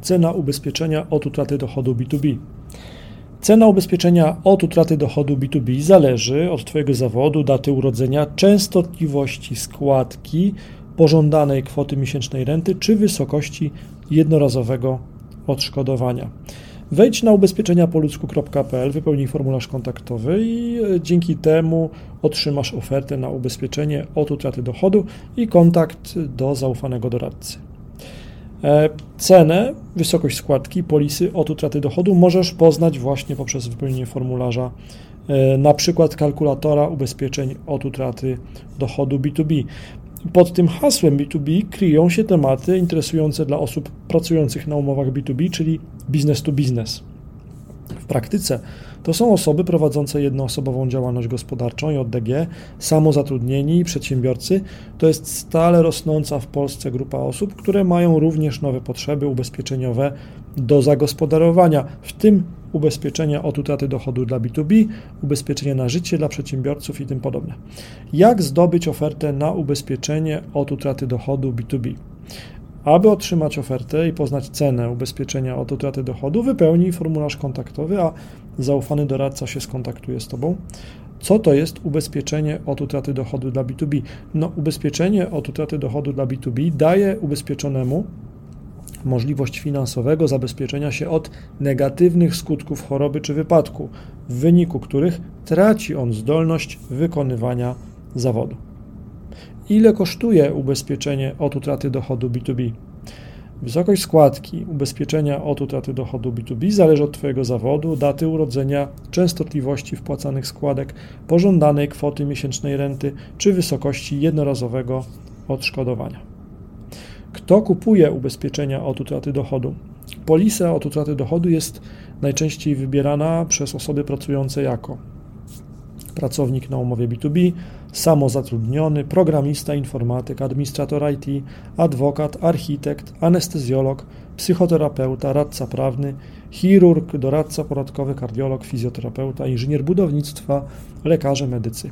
cena ubezpieczenia od utraty dochodu B2B. Cena ubezpieczenia od utraty dochodu B2B zależy od Twojego zawodu, daty urodzenia, częstotliwości składki, pożądanej kwoty miesięcznej renty czy wysokości jednorazowego odszkodowania. Wejdź na ubezpieczeniapoludzku.pl, wypełnij formularz kontaktowy i e, dzięki temu otrzymasz ofertę na ubezpieczenie od utraty dochodu i kontakt do zaufanego doradcy. E, cenę, wysokość składki, polisy od utraty dochodu możesz poznać właśnie poprzez wypełnienie formularza, e, na przykład kalkulatora ubezpieczeń od utraty dochodu B2B. Pod tym hasłem B2B kryją się tematy interesujące dla osób pracujących na umowach B2B, czyli business to business. W praktyce to są osoby prowadzące jednoosobową działalność gospodarczą JDG, samozatrudnieni, przedsiębiorcy. To jest stale rosnąca w Polsce grupa osób, które mają również nowe potrzeby ubezpieczeniowe do zagospodarowania, w tym ubezpieczenia od utraty dochodu dla B2B, ubezpieczenia na życie dla przedsiębiorców i tym podobne. Jak zdobyć ofertę na ubezpieczenie od utraty dochodu B2B? Aby otrzymać ofertę i poznać cenę ubezpieczenia od utraty dochodu, wypełnij formularz kontaktowy, a zaufany doradca się skontaktuje z Tobą. Co to jest ubezpieczenie od utraty dochodu dla B2B? No, ubezpieczenie od utraty dochodu dla B2B daje ubezpieczonemu możliwość finansowego zabezpieczenia się od negatywnych skutków choroby czy wypadku, w wyniku których traci on zdolność wykonywania zawodu. Ile kosztuje ubezpieczenie od utraty dochodu B2B? Wysokość składki ubezpieczenia od utraty dochodu B2B zależy od Twojego zawodu, daty urodzenia, częstotliwości wpłacanych składek, pożądanej kwoty miesięcznej renty czy wysokości jednorazowego odszkodowania. Kto kupuje ubezpieczenia od utraty dochodu? Polisa od utraty dochodu jest najczęściej wybierana przez osoby pracujące jako pracownik na umowie B2B, samozatrudniony, programista, informatyk, administrator IT, adwokat, architekt, anestezjolog, psychoterapeuta, radca prawny, chirurg, doradca poradkowy, kardiolog, fizjoterapeuta, inżynier budownictwa, lekarze medycy.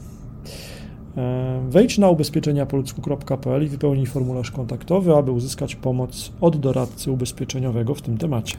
E, wejdź na ubezpieczeniapoludzku.pl i wypełnij formularz kontaktowy, aby uzyskać pomoc od doradcy ubezpieczeniowego w tym temacie.